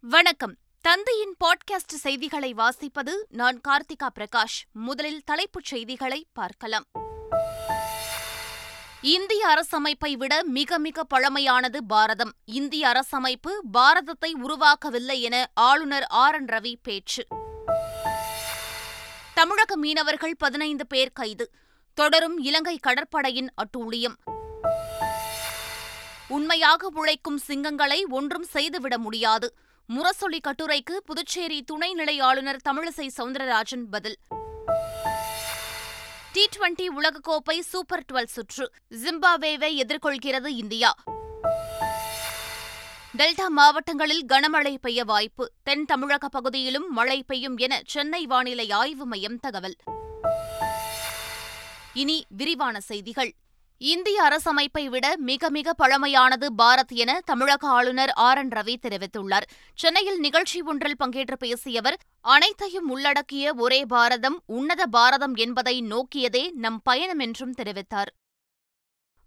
வணக்கம். தந்தையின் பாட்காஸ்ட் செய்திகளை வாசிப்பது நான் கார்த்திகா பிரகாஷ். முதலில் தலைப்புச் செய்திகளை பார்க்கலாம். இந்திய அரசமைப்பை விட மிக மிக பழமையானது பாரதம். இந்திய அரசமைப்பு பாரதத்தை உருவாக்கவில்லை என ஆளுநர் ஆர். என். ரவி பேச்சு. தமிழக மீனவர்கள் பதினைந்து பேர் கைது. தொடரும் இலங்கை கடற்படையின் அட்டூழியம். உண்மையாக உழைக்கும் சிங்கங்களை ஒன்றும் செய்துவிட முடியாது. முரசொலி கட்டுரைக்கு புதுச்சேரி துணைநிலை ஆளுநர் தமிழிசை சவுந்தரராஜன் பதில். டி டுவெண்டி உலகக்கோப்பை சூப்பர் டுவெல் சுற்று. ஜிம்பாவேவை எதிர்கொள்கிறது இந்தியா. டெல்டா மாவட்டங்களில் கனமழை பெய்ய வாய்ப்பு. தென் தமிழக பகுதியிலும் மழை பெய்யும் என சென்னை வானிலை ஆய்வு மையம் தகவல். இனி விரிவான செய்திகள். இந்திய அரசமைப்பை விட மிக மிக பழமையானது பாரத் என தமிழக ஆளுநர் ஆர் என் ரவி தெரிவித்துள்ளார். சென்னையில் நிகழ்ச்சி ஒன்றில் பங்கேற்று பேசிய அவர் அனைத்தையும் உள்ளடக்கிய ஒரே பாரதம் உன்னத பாரதம் என்பதை நோக்கியதே நம் பயணம் என்றும் தெரிவித்தார்.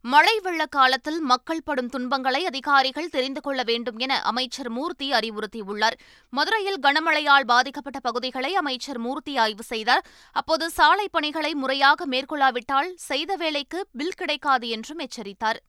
மழை வெள்ள காலத்தில் மக்கள் படும் துன்பங்களை அதிகாரிகள் தெரிந்து கொள்ள வேண்டும் என அமைச்சர் மூர்த்தி அறிவுறுத்தியுள்ளார். மதுரையில் கனமழையால் பாதிக்கப்பட்ட பகுதிகளை அமைச்சர் மூர்த்தி ஆய்வு செய்தார். அப்போது சாலை பணிகளை முறையாக மேற்கொள்ளாவிட்டால் செய்த வேலைக்கு பில் கிடைக்காது என்றும் எச்சரித்தார்.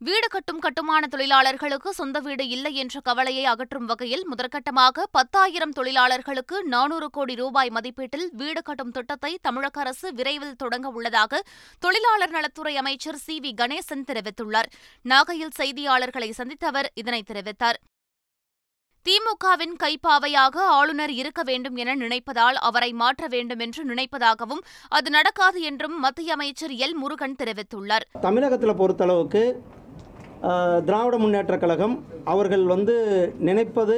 வீடு கட்டும் கட்டுமான தொழிலாளர்களுக்கு சொந்த வீடு இல்லை என்ற கவலையை அகற்றும் வகையில் முதற்கட்டமாக பத்தாயிரம் தொழிலாளர்களுக்கு நானூறு கோடி ரூபாய் மதிப்பீட்டில் வீடு கட்டும் திட்டத்தை தமிழக அரசு விரைவில் தொடங்க உள்ளதாக தொழிலாளர் நலத்துறை அமைச்சர் சி வி கணேசன் தெரிவித்துள்ளார். நாகையில் செய்தியாளர்களை சந்தித்த அவர் இதனை தெரிவித்தார். திமுகவின் கைப்பாவையாக ஆளுநர் இருக்க வேண்டும் என நினைப்பதால் அவரை மாற்ற வேண்டும் என்று நினைப்பதாகவும் அது நடக்காது என்றும் மத்திய அமைச்சர் எல் முருகன் தெரிவித்துள்ளார். தமிழகத்தில் பொறுத்தளவுக்கு திராவிட முன்னேற்றக் கழகம் அவர்கள் வந்து நினைப்பது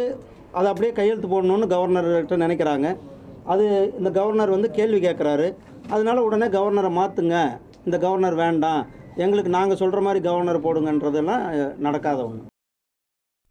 அதை அப்படியே கையெழுத்து போடணும்னு கவர்னர்கிட்ட நினைக்கிறாங்க. அது இந்த கவர்னர் வந்து கேள்வி கேட்குறாரு. அதனால் உடனே கவர்னரை மாற்றுங்க இந்த கவர்னர் வேண்டாம். எங்களுக்கு நாங்கள் சொல்கிற மாதிரி கவர்னர் போடுங்கன்றதெல்லாம் நடக்காத ஒன்று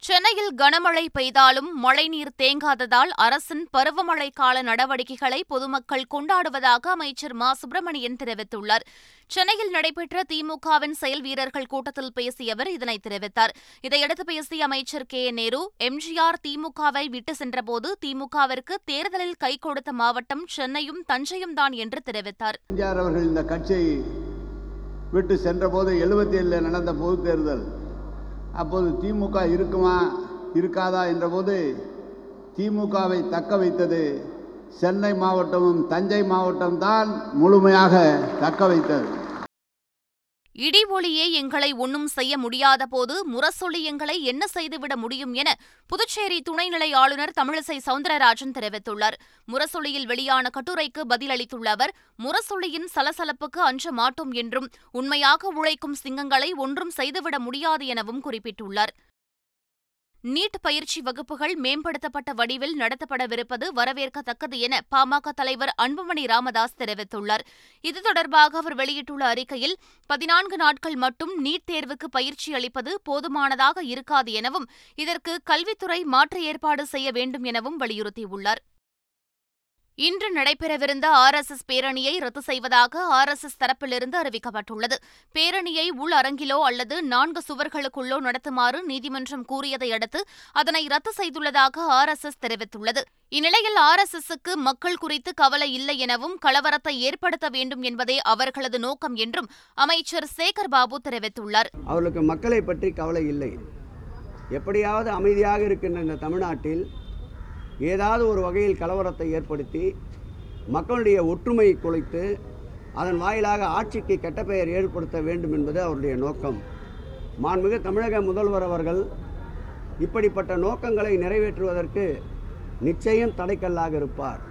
சென்னையில் கனமழை பெய்தாலும் மழைநீர் தேங்காததால் அரசின் பருவமழை கால நடவடிக்கைகளை பொதுமக்கள் கொண்டாடுவதாக அமைச்சர் மா. சுப்பிரமணியன் தெரிவித்துள்ளார். சென்னையில் நடைபெற்ற திமுகவின் செயல் வீரர்கள் கூட்டத்தில் பேசிய அவர் இதனை தெரிவித்தார். இதையடுத்து பேசிய அமைச்சர் கே. நேரு எம்ஜிஆர் திமுகவை விட்டு சென்றபோது திமுகவிற்கு தேர்தலில் கை கொடுத்த மாவட்டம் சென்னையும் தஞ்சையும் தான் என்று தெரிவித்தார். எம்ஜிஆர் அவர்கள் இந்த கட்சியை விட்டு சென்றபோது எழுபத்தி ஏழில் நடந்த பொது தேர்தல் அப்போது திமுக இருக்குமா இருக்காதா என்றபோது திமுகவை தக்க வைத்தது சென்னை மாவட்டமும் தஞ்சை மாவட்டம்தான் முழுமையாக தக்க வைத்தது. இடி ஒளியே எங்களை ஒன்றும் செய்ய முடியாத போது முரசொலி எங்களை என்ன செய்துவிட முடியும் என புதுச்சேரி துணைநிலை ஆளுநர் தமிழிசை சவுந்தரராஜன் தெரிவித்துள்ளார். முரசொலியில் வெளியான கட்டுரைக்கு பதிலளித்துள்ள அவர் முரசொலியின் சலசலப்புக்கு அஞ்ச மாட்டோம் என்றும் உண்மையாக உழைக்கும் சிங்கங்களை ஒன்றும் செய்துவிட முடியாது எனவும் குறிப்பிட்டுள்ளார். நீட் பயிற்சி வகுப்புகள் மேம்படுத்தப்பட்ட வடிவில் நடத்தப்படவிருப்பது வரவேற்கத்தக்கது என பாமக தலைவர் அன்புமணி ராமதாஸ் தெரிவித்துள்ளார். இது தொடர்பாக அவர் வெளியிட்டுள்ள அறிக்கையில் பதினான்கு நாட்கள் மட்டும் நீட் தேர்வுக்கு பயிற்சி அளிப்பது போதுமானதாக இருக்காது எனவும் இதற்கு கல்வித்துறை மாற்று ஏற்பாடு செய்ய வேண்டும் எனவும் வலியுறுத்தியுள்ளார். இன்று நடைபெறவிருந்த ஆர் எஸ் எஸ் பேரணியை ரத்து செய்வதாக ஆர் எஸ் எஸ் தரப்பிலிருந்து அறிவிக்கப்பட்டுள்ளது. பேரணியை உள் அரங்கிலோ அல்லது நான்கு சுவர்களுக்குள்ளோ நடத்துமாறு நீதிமன்றம் கூறியதை அடுத்து அதனை ரத்து செய்துள்ளதாக ஆர் எஸ் எஸ் தெரிவித்துள்ளது. இந்நிலையில் ஆர் எஸ் எஸ்க்கு மக்கள் குறித்து கவலை இல்லை எனவும் கலவரத்தை ஏற்படுத்த வேண்டும் என்பதே அவர்களது நோக்கம் என்றும் அமைச்சர் சேகர் பாபு தெரிவித்துள்ளார். அவர்களுக்கு மக்களை பற்றி கவலை இல்லை. எப்படியாவது அமைதியாக இருக்கின்ற இந்த தமிழ்நாட்டில் ஏதாவது ஒரு வகையில் கலவரத்தை ஏற்படுத்தி மக்களுடைய ஒற்றுமையை குலைத்து அதன் வாயிலாக ஆட்சிக்கு கெட்ட பெயர் ஏற்படுத்த வேண்டும் என்பது அவருடைய நோக்கம். மாண்புமிகு தமிழக முதல்வர் அவர்கள் இப்படிப்பட்ட நோக்கங்களை நிறைவேற்றுவதற்கு நிச்சயம் தடைக்கல்லாக இருப்பார்.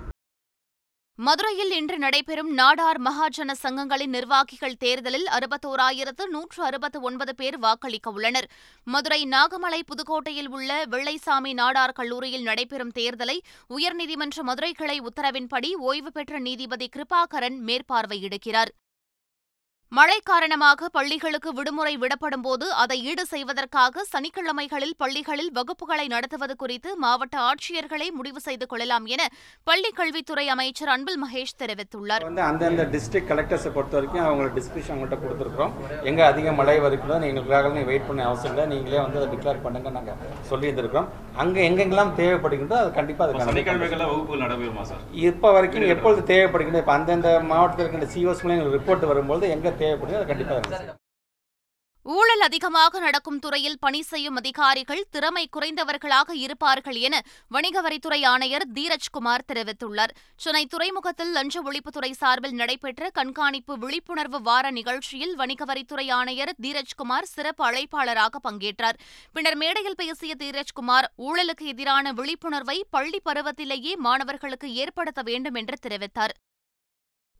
மதுரையில் இன்று நடைபெறும் நாடார் மகாஜன சங்கங்களின் நிர்வாகிகள் தேர்தலில் அறுபத்தோராயிரத்து நூற்று அறுபத்து ஒன்பது பேர் வாக்களிக்க உள்ளனர். மதுரை நாகமலை புதுக்கோட்டையில் உள்ள வெள்ளைசாமி நாடார் கல்லூரியில் நடைபெறும் தேர்தலை உயர்நீதிமன்ற மதுரை கிளை உத்தரவின்படி ஓய்வு பெற்ற நீதிபதி கிருபாகரன் மேற்பார்வையிடுகிறார். மழை காரணமாக பள்ளிகளுக்கு விடுமுறை விடப்படும்போது அதை ஈடு செய்வதற்காக சனிக்கிழமைகளில் பள்ளிகளில் வகுப்புகளை நடத்துவது குறித்து மாவட்ட ஆட்சியர்களே முடிவு செய்து கொள்ளலாம் என பள்ளிக் கல்வித்துறை அமைச்சர் அன்பில் மகேஷ் தெரிவித்துள்ளார். வந்து அந்தந்த டிஸ்ட்ரிக்ட் கலெக்டர்ஸை பொறுத்த வரைக்கும் அவங்களோட டிஸ்கிரிப்ஷன் அவங்கள்ட்ட கொடுத்துருக்குறோம். எங்கே அதிக மழை வருகிறதோ எங்களுக்காக நீங்கள் வெயிட் பண்ண அவசியம் இல்லை. நீங்களே வந்து அதை டிக்ளேர் பண்ணுங்க நாங்கள் சொல்லியிருந்திருக்கிறோம். அங்கே எங்கெங்கெல்லாம் தேவைப்படுகின்றதோ அது கண்டிப்பாக அது கண்டிப்பா சனிக்கிழமைகளில் வகுப்புகள் நடைபெறுமா சார்? இப்போ வரைக்கும் எப்பொழுது தேவைப்படுகின்ற இப்போ அந்தந்த மாவட்டத்தில் இருக்கின்ற சிஓஸ் மூலம் எங்களுக்கு ரிப்போர்ட் வரும்போது எங்கே தேவைப்படுது அது கண்டிப்பாக ஊழல் அதிகமாக நடக்கும் துறையில் பணி செய்யும் அதிகாரிகள் திறமை குறைந்தவர்களாக இருப்பார்கள் என வணிக வரித்துறை ஆணையர் தீரஜ்குமார் தெரிவித்துள்ளார். சென்னை துறைமுகத்தில் லஞ்ச ஒழிப்புத்துறை சார்பில் நடைபெற்ற கண்காணிப்பு விழிப்புணர்வு வார நிகழ்ச்சியில் வணிக வரித்துறை ஆணையர் தீரஜ்குமார் சிறப்பு அழைப்பாளராக பங்கேற்றார். பின்னர் மேடையில் பேசிய தீரஜ்குமார் ஊழலுக்கு எதிரான விழிப்புணர்வை பள்ளி பருவத்திலேயே மாணவர்களுக்கு ஏற்படுத்த வேண்டும் என்று தெரிவித்தார்.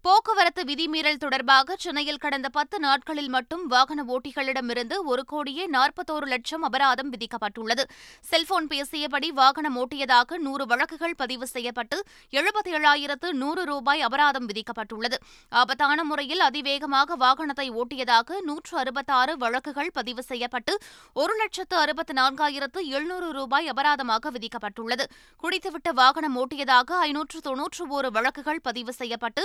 போக்குவரத்து விதிமீறல் தொடர்பாக சென்னையில் கடந்த பத்து நாட்களில் மட்டும் வாகன ஓட்டிகளிடமிருந்து ஒரு கோடியே நாற்பத்தோரு லட்சம் அபராதம் விதிக்கப்பட்டுள்ளது. செல்போன் பேசியபடி வாகனம் ஓட்டியதாக நூறு வழக்குகள் பதிவு செய்யப்பட்டு எழுபத்தி ஏழாயிரத்து நூறு ரூபாய் அபராதம் விதிக்கப்பட்டுள்ளது. ஆபத்தான முறையில் அதிவேகமாக வாகனத்தை ஓட்டியதாக நூற்று அறுபத்தாறு வழக்குகள் பதிவு செய்யப்பட்டு ஒரு லட்சத்து அறுபத்து நான்காயிரத்து எழுநூறு ரூபாய் அபராதமாக விதிக்கப்பட்டுள்ளது. குடித்துவிட்டு வாகனம் ஓட்டியதாக ஐநூற்று தொன்னூற்று ஒரு வழக்குகள் பதிவு செய்யப்பட்டு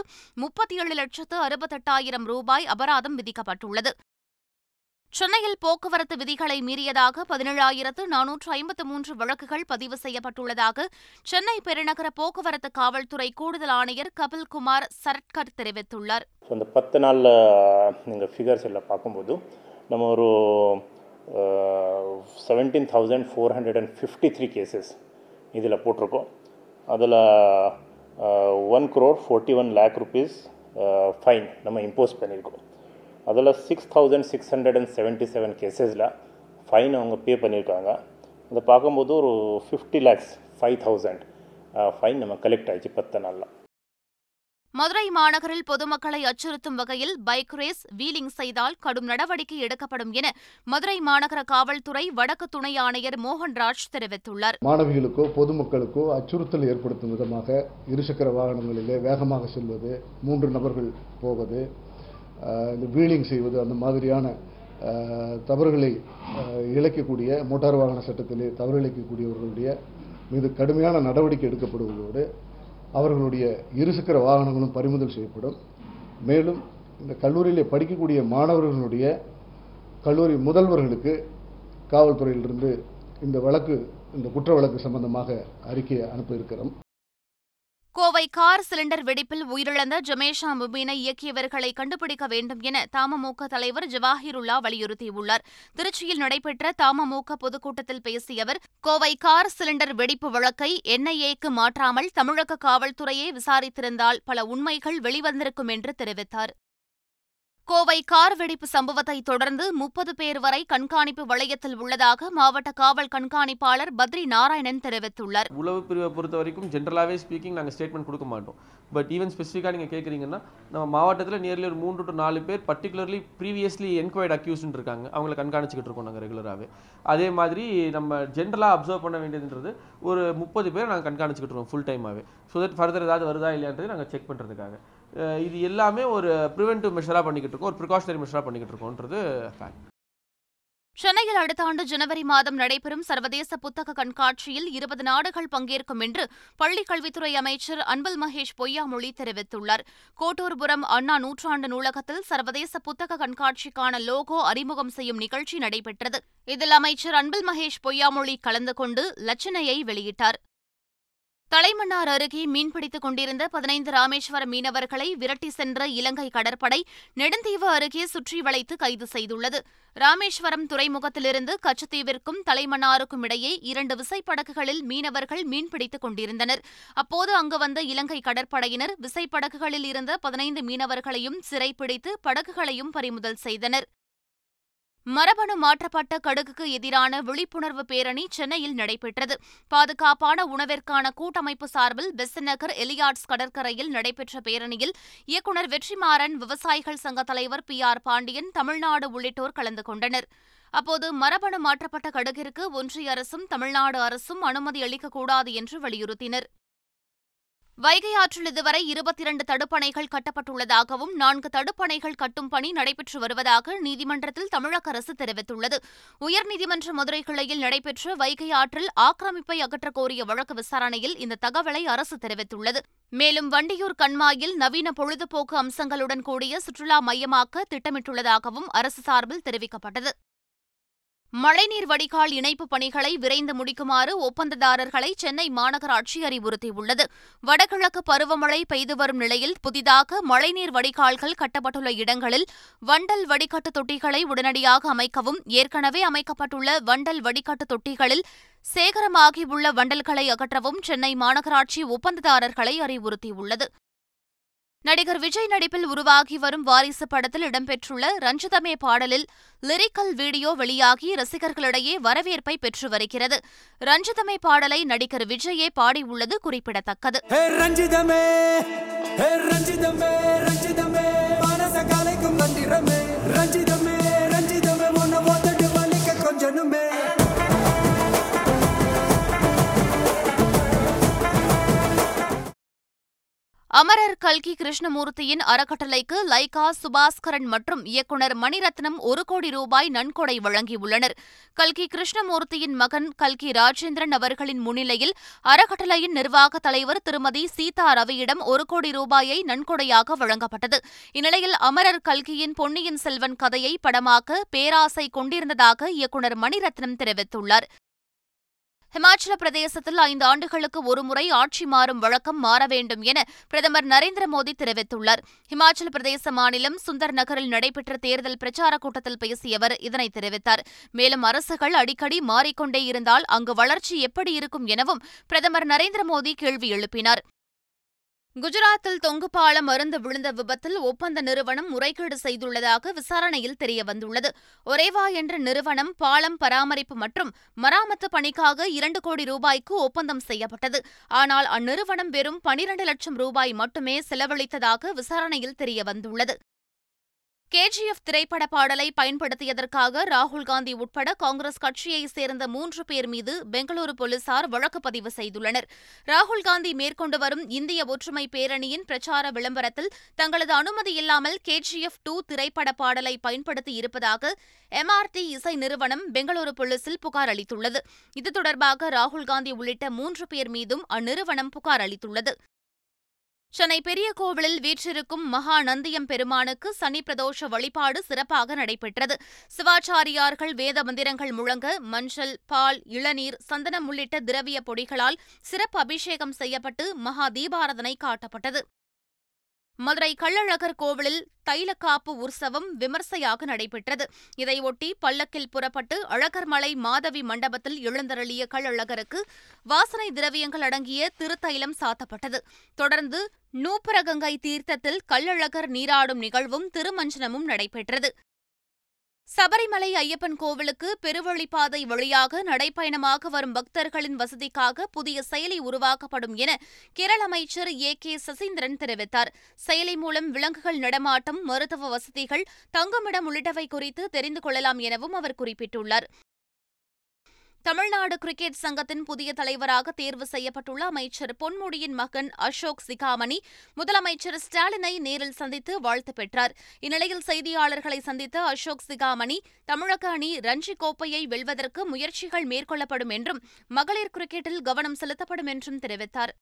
முப்பத்தி ஏழு லட்சத்து அறுபத்தெட்டாயிரம் ரூபாய் அபராதம் விதிக்கப்பட்டுள்ளது. சென்னையில் போக்குவரத்து விதிகளை மீறியதாக பதினேழாயிரத்து நானூற்று ஐம்பத்து மூன்று வழக்குகள் பதிவு செய்யப்பட்டுள்ளதாக சென்னை பெருநகர போக்குவரத்து காவல்துறை கூடுதல் ஆணையர் கபில்குமார் சரட்கர் தெரிவித்துள்ளார். அந்த பத்து நாளில் நீங்கள் ஃபிகர்ஸ் எல்லாம் பார்க்கும்போது நம்ம ஒரு seventeen thousand four hundred and fifty three cases இதில் போட்டிருக்கோம். அதில் one crore forty one lakh rupees fine நம்ம இம்போஸ் பண்ணியிருக்கோம் அதில் six thousand six hundred and seventy seven கேசஸில் fine அவங்க பே பண்ணியிருக்காங்க அதை பார்க்கும்போது ஒரு fifty lakhs five thousand fine நம்ம கலெக்ட் ஆகிடுச்சு பத்து நாளில். மதுரை மாநகரில் பொதுமக்களை அச்சுறுத்தும் வகையில் பைக் ரேஸ் வீலிங் செய்தால் கடும் நடவடிக்கை எடுக்கப்படும் என மதுரை மாநகர காவல்துறை வடக்கு துணை ஆணையர் மோகன்ராஜ் தெரிவித்துள்ளார். மாணவிகளுக்கோ பொதுமக்களுக்கோ அச்சுறுத்தல் ஏற்படுத்தும் விதமாக இருசக்கர வாகனங்களிலே வேகமாக செல்வது மூன்று நபர்கள் போவது இந்த வீலிங் செய்வது அந்த மாதிரியான தவறுகளை இழைக்கக்கூடிய மோட்டார் வாகன சட்டத்திலே தவறு இழைக்கக்கூடியவர்களுடைய மீது கடுமையான நடவடிக்கை எடுக்கப்படுவதோடு அவர்களுடைய இருசக்கர வாகனங்களும் பறிமுதல் செய்யப்படும். மேலும் இந்த கல்லூரியிலே படிக்கக்கூடிய மாணவர்களுடைய கல்லூரி முதல்வர்களுக்கு காவல்துறையிலிருந்து இந்த வழக்கு இந்த குற்ற வழக்கு சம்பந்தமாக அறிக்கையை அனுப்ப இருக்கிறோம். கோவை கார் சிலிண்டர் வெடிப்பில் உயிரிழந்த ஜமேஷா முபீனை இயக்கியவர்களை கண்டுபிடிக்க வேண்டும் என தமமுக தலைவர் ஜவாஹிருல்லா வலியுறுத்தியுள்ளார். திருச்சியில் நடைபெற்ற தமமுக பொதுக்கூட்டத்தில் பேசிய அவர் கோவை கார் சிலிண்டர் வெடிப்பு வழக்கை என்ஐஏக்கு மாற்றாமல் தமிழக காவல்துறையே விசாரித்திருந்தால் பல உண்மைகள் வெளிவந்திருக்கும் என்று தெரிவித்தார். கோவை கார் வெடிப்பு சம்பவத்தை தொடர்ந்து முப்பது பேர் வரை கண்காணிப்பு வளையத்தில் உள்ளதாக மாவட்ட காவல் கண்காணிப்பாளர் பத்ரி நாராயணன் தெரிவித்துள்ளார். உளவு பிரிவை பொறுத்த வரைக்கும் ஜென்ரலாகவே ஸ்பீக்கிங் நாங்கள் ஸ்டேட்மெண்ட் கொடுக்க மாட்டோம். பட் ஈவன் ஸ்பெசிஃபிக்காக நீங்கள் கேட்குறீங்கன்னா நம்ம மாவட்டத்தில் நியர்லி ஒரு மூன்று டு நாலு பேர் பர்டிகுலர்லி ப்ரீவியஸ்லி என்கொயர்ட் அக்யூஸ்ன்னு இருக்காங்க. அவங்கள கண்காணிச்சிக்கிட்டு இருக்கோம் நாங்கள் ரெகுலராகவே அதே மாதிரி நம்ம ஜென்ரலாக அப்சர்வ் பண்ண வேண்டியதுன்றது ஒரு முப்பது பேர் நாங்கள் கண்காணிச்சிக்கிட்டு இருக்கோம் ஃபுல் டைமாகவே ஸோ தட் ஃபர்தர் ஏதாவது வருதா இல்லையான்றது நாங்கள் செக் பண்ணுறதுக்காக இது எல்லாமே ஒரு ப்ரிவென்டிவ் மெஷராக பண்ணிக்கிட்டு இருக்கோம் ஒரு ப்ரிகாஷனரி மெஷராக பண்ணிக்கிட்டு இருக்கோன்றது ஃபேக்ட் சென்னையில் அடுத்த ஆண்டு ஜனவரி மாதம் நடைபெறும் சர்வதேச புத்தக கண்காட்சியில் இருபது நாடுகள் பங்கேற்கும் என்று பள்ளிக் கல்வித்துறை அமைச்சர் அன்பில் மகேஷ் பொய்யாமொழி தெரிவித்துள்ளார். கோட்டூர்புரம் அண்ணா நூற்றாண்டு நூலகத்தில் சர்வதேச புத்தக கண்காட்சிக்கான லோகோ அறிமுகம் செய்யும் நிகழ்ச்சி நடைபெற்றது. இதில் அமைச்சர் அன்பில் மகேஷ் பொய்யாமொழி கலந்து கொண்டு லட்சணையை வெளியிட்டார். தலைமன்னார் அருகே மீன்பிடித்துக் கொண்டிருந்த பதினைந்து ராமேஸ்வர மீனவர்களை விரட்டி சென்ற இலங்கை கடற்படை நெடுந்தீவு அருகே சுற்றி வளைத்து கைது செய்துள்ளது. ராமேஸ்வரம் துறைமுகத்திலிருந்து கச்சத்தீவிற்கும் தலைமன்னாருக்கும் இடையே இரண்டு விசைப்படகுகளில் மீனவர்கள் மீன்பிடித்துக் கொண்டிருந்தனர். அப்போது அங்கு வந்த இலங்கை கடற்படையினர் விசைப்படகுகளில் இருந்த பதினைந்து மீனவர்களையும் சிறைப்பிடித்து படகுகளையும் பறிமுதல் செய்தனர். மரபணு மாற்றப்பட்ட கடுகுக்கு எதிரான விழிப்புணர்வு பேரணி சென்னையில் நடைபெற்றது. பாதுகாப்பான உணவிற்கான கூட்டமைப்பு சார்பில் பெசநகர் எலியாட்ஸ் கடற்கரையில் நடைபெற்ற பேரணியில் இயக்குநர் வெற்றிமாறன் விவசாயிகள் சங்க தலைவர் பி ஆர் பாண்டியன் தமிழ்நாடு உள்ளிட்டோர் கலந்து கொண்டனர். அப்போது மரபணு மாற்றப்பட்ட கடுகிற்கு ஒன்றிய அரசும் தமிழ்நாடு அரசும் அனுமதி அளிக்கக்கூடாது என்று வலியுறுத்தினர். வைகை ஆற்றில் இதுவரை இருபத்தி இரண்டு தடுப்பணைகள் கட்டப்பட்டுள்ளதாகவும் நான்கு தடுப்பணைகள் கட்டும் பணி நடைபெற்று வருவதாக நீதிமன்றத்தில் தமிழக அரசு தெரிவித்துள்ளது. உயர்நீதிமன்ற மதுரை கிளையில் நடைபெற்ற வைகை ஆற்றில் ஆக்கிரமிப்பை அகற்றக் கோரிய வழக்கு விசாரணையில் இந்த தகவலை அரசு தெரிவித்துள்ளது. மேலும் வண்டியூர் கண்மாயில் நவீன பொழுதுபோக்கு அம்சங்களுடன் கூடிய சுற்றுலா மையமாக்க திட்டமிட்டுள்ளதாகவும் அரசு சார்பில் தெரிவிக்கப்பட்டது. மழைநீர் வடிகால் இணைப்பு பணிகளை விரைந்து முடிக்குமாறு ஒப்பந்ததாரர்களை சென்னை மாநகராட்சி அறிவுறுத்தியுள்ளது. வடகிழக்கு பருவமழை பெய்து வரும் நிலையில் புதிதாக மழைநீர் வடிகால்கள் கட்டப்பட்டுள்ள இடங்களில் வண்டல் வடிகட்டு தொட்டிகளை உடனடியாக அமைக்கவும் ஏற்கனவே அமைக்கப்பட்டுள்ள வண்டல் வடிகட்டு தொட்டிகளில் சேகரமாகியுள்ள வண்டல்களை அகற்றவும் சென்னை மாநகராட்சி ஒப்பந்ததாரர்களை அறிவுறுத்தியுள்ளது. நடிகர் விஜய் நடிப்பில் உருவாகி வரும் வாரிசு படத்தில் இடம்பெற்றுள்ள ரஞ்சிதமே பாடலில் லிரிக்கல் வீடியோ வெளியாகி ரசிகர்களிடையே வரவேற்பை பெற்று வருகிறது. ரஞ்சிதமே பாடலை நடிகர் விஜயே பாடியுள்ளது குறிப்பிடத்தக்கது. ரஞ்சிதமே ரஞ்சிதமே ரஞ்சிதமே மனச கலைக்கும் மந்திரமே. அமரர் கல்கி கிருஷ்ணமூர்த்தியின் அறக்கட்டளைக்கு லைகா சுபாஸ்கரன் மற்றும் இயக்குநர் மணிரத்னம் ஒரு கோடி ரூபாய் நன்கொடை வழங்கியுள்ளனர். கல்கி கிருஷ்ணமூர்த்தியின் மகன் கல்கி ராஜேந்திரன் அவர்களின் முன்னிலையில் அறக்கட்டளையின் நிர்வாக தலைவர் திருமதி சீதா ரவியிடம் ஒரு கோடி ரூபாயை நன்கொடையாக வழங்கப்பட்டது. இந்நிலையில் அமரர் கல்கியின் பொன்னியின் செல்வன் கதையை படமாக்க பேராசை கொண்டிருந்ததாக இயக்குநர் மணிரத்னம் தெரிவித்துள்ளார். ஹிமாச்சல பிரதேசத்தில் ஐந்து ஆண்டுகளுக்கு ஒருமுறை ஆட்சி மாறும் வழக்கம் மாற வேண்டும் என பிரதமர் நரேந்திர மோடி தெரிவித்துள்ளார். ஹிமாச்சல பிரதேச மாநிலம் சுந்தர் நகரில் நடைபெற்ற தேர்தல் பிரச்சாரக் கூட்டத்தில் பேசிய அவர் இதனை தெரிவித்தார். மேலும் அரசுகள் அடிக்கடி மாறிக்கொண்டே இருந்தால் அங்கு வளர்ச்சி எப்படி இருக்கும் எனவும் பிரதமர் நரேந்திர மோடி கேள்வி எழுப்பினார். குஜராத்தில் தொங்கு பாலம் மருந்து விழுந்த விபத்தில் ஒப்பந்த நிறுவனம் முறைகேடு செய்துள்ளதாக விசாரணையில் தெரியவந்துள்ளது. ஒரேவா என்ற நிறுவனம் பாலம் பராமரிப்பு மற்றும் மராமத்து பணிக்காக இரண்டு கோடி ரூபாய்க்கு ஒப்பந்தம் செய்யப்பட்டது. ஆனால் அந்நிறுவனம் வெறும் பனிரண்டு லட்சம் ரூபாய் மட்டுமே செலவழித்ததாக விசாரணையில் தெரியவந்துள்ளது. கேஜிஎஃப் திரைப்பட பாடலை பயன்படுத்தியதற்காக ராகுல் காந்தி உட்பட காங்கிரஸ் கட்சியைச் சேர்ந்த மூன்று பேர் மீது பெங்களூரு போலீசார் வழக்கு பதிவு செய்துள்ளனர். ராகுல் காந்தி மேற்கொண்டு வரும் இந்திய ஒற்றுமை பேரணியின் பிரச்சார விளம்பரத்தில் தங்களது அனுமதி இல்லாமல் கேஜிஎஃப் டூ திரைப்பட பாடலை பயன்படுத்தி இருப்பதாக எம்ஆர்டி இசை நிறுவனம் பெங்களூரு போலீசில் புகார் அளித்துள்ளது. இது தொடர்பாக ராகுல் காந்தி உள்ளிட்ட மூன்று பேர் மீதும் அந்நிறுவனம் புகார் அளித்துள்ளது. சென்னை பெரிய கோவிலில் வீற்றிருக்கும் மகா நந்தியம் பெருமானுக்கு சனி பிரதோஷ வழிபாடு சிறப்பாக நடைபெற்றது. சிவாச்சாரியார்கள் வேத மந்திரங்கள் முழங்க மஞ்சள் பால் இளநீர் சந்தனம் உள்ளிட்ட திரவிய பொடிகளால் சிறப்பு அபிஷேகம் செய்யப்பட்டு மகா தீபாரதனை காட்டப்பட்டது. மதுரை கள்ளழகர் கோவிலில் தைலக்காப்பு உற்சவம் விமர்சையாக நடைபெற்றது. இதையொட்டி பல்லக்கில் புறப்பட்டு அழகர்மலை மாதவி மண்டபத்தில் எழுந்தருளிய கள்ளழகருக்கு வாசனை திரவியங்கள் அடங்கிய திருத்தைலம் சாத்தப்பட்டது. தொடர்ந்து நூப்பரகங்கை தீர்த்தத்தில் கள்ளழகர் நீராடும் நிகழ்வும் திருமஞ்சனமும் நடைபெற்றது. சபரிமலை ஐயப்பன் கோவிலுக்கு பெருவழிப்பாதை வழியாக நடைப்பயணமாக வரும் பக்தர்களின் வசதிக்காக புதிய செயலி உருவாக்கப்படும் என கேரள அமைச்சர் ஏ கே சசீந்திரன் தெரிவித்தார். செயலி மூலம் விலங்குகள் நடமாட்டம் மருத்துவ வசதிகள் தங்குமிடம் உள்ளிட்டவை குறித்து தெரிந்து கொள்ளலாம் எனவும் அவர் குறிப்பிட்டுள்ளார். தமிழ்நாடு கிரிக்கெட் சங்கத்தின் புதிய தலைவராக தேர்வு செய்யப்பட்டுள்ள அமைச்சர் பொன்முடியின் மகன் அசோக் சிகாமணி முதலமைச்சர் ஸ்டாலினை நேரில் சந்தித்து வாழ்த்து பெற்றார். இந்நிலையில் செய்தியாளர்களை சந்தித்த அசோக் சிகாமணி தமிழக அணி ரஞ்சி கோப்பையை வெல்வதற்கு முயற்சிகள் மேற்கொள்ளப்படும் என்றும் மகளிர் கிரிக்கெட்டில் கவனம் செலுத்தப்படும் என்றும் தெரிவித்தார்.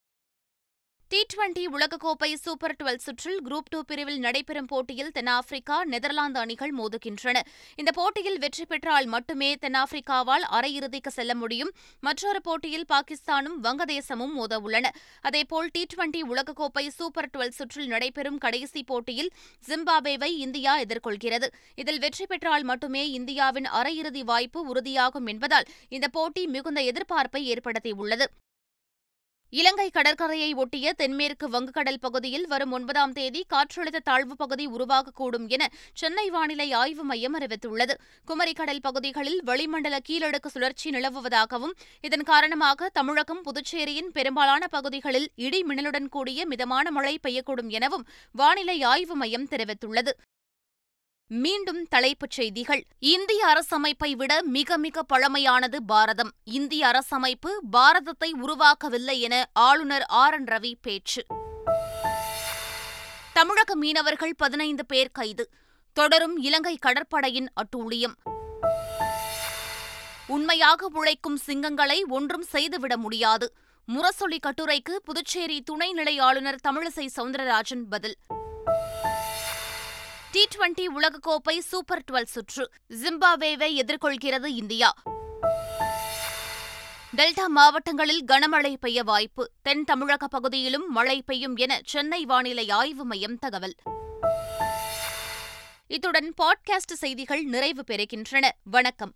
டி டுவெண்டி உலகக்கோப்பை சூப்பர் டுவெல் சுற்றில் குரூப் டூ பிரிவில் நடைபெறும் போட்டியில் தென்னாப்பிரிக்கா நெதர்லாந்து அணிகள் மோதுகின்றன. இந்த போட்டியில் வெற்றி பெற்றால் மட்டுமே தென்னாப்பிரிக்காவால் அரையிறுதிக்கு செல்ல முடியும். மற்றொரு போட்டியில் பாகிஸ்தானும் வங்கதேசமும் மோதவுள்ளன அதேபோல் டி டுவெண்டி உலகக்கோப்பை சூப்பர் டுவெல் சுற்றில் நடைபெறும் கடைசி போட்டியில் ஜிம்பாப்வேவை இந்தியா எதிர்கொள்கிறது. இதில் வெற்றி பெற்றால் மட்டுமே இந்தியாவின் அரையிறுதி வாய்ப்பு உறுதியாகும் என்பதால் இந்த போட்டி மிகுந்த எதிர்பார்ப்பை ஏற்படுத்தியுள்ளது. இலங்கை கடற்கரையை ஒட்டிய தென்மேற்கு வங்கக்கடல் பகுதியில் வரும் ஒன்பதாம் தேதி காற்றழுத்த தாழ்வு பகுதி உருவாகக்கூடும் என சென்னை வானிலை ஆய்வு மையம் அறிவித்துள்ளது. குமரிக்கடல் பகுதிகளில் வளிமண்டல கீழடுக்கு சுழற்சி நிலவுவதாகவும் இதன் காரணமாக தமிழகம் புதுச்சேரியின் பெரும்பாலான பகுதிகளில் இடி மின்னலுடன் கூடிய மிதமான மழை பெய்யக்கூடும் எனவும் வானிலை ஆய்வு மையம் தெரிவித்துள்ளது. மீண்டும் தலைப்புச் செய்திகள். இந்திய அரசமைப்பை விட மிக மிக பழமையானது பாரதம். இந்திய அரசமைப்பு பாரதத்தை உருவாக்கவில்லை என ஆளுநர் ஆர். என். ரவி பேச்சு. தமிழக மீனவர்கள் பதினைந்து பேர் கைது. தொடரும் இலங்கை கடற்படையின் அட்டூழியம். உண்மையாக உழைக்கும் சிங்கங்களை ஒன்றும் செய்துவிட முடியாது. முரசொலி கட்டுரைக்கு புதுச்சேரி துணைநிலை ஆளுநர் தமிழிசை சவுந்தரராஜன் பதில். டி டுவெண்டி உலகக்கோப்பை சூப்பர் டுவெல் சுற்று. ஜிம்பாப்வேவை எதிர்கொள்கிறது இந்தியா. டெல்டா மாவட்டங்களில் கனமழை பெய்ய வாய்ப்பு. தென் தமிழக பகுதியிலும் மழை பெய்யும் என சென்னை வானிலை ஆய்வு மையம் தகவல். இத்துடன் பாட்காஸ்ட் செய்திகள் நிறைவு பெறுகின்றன. வணக்கம்.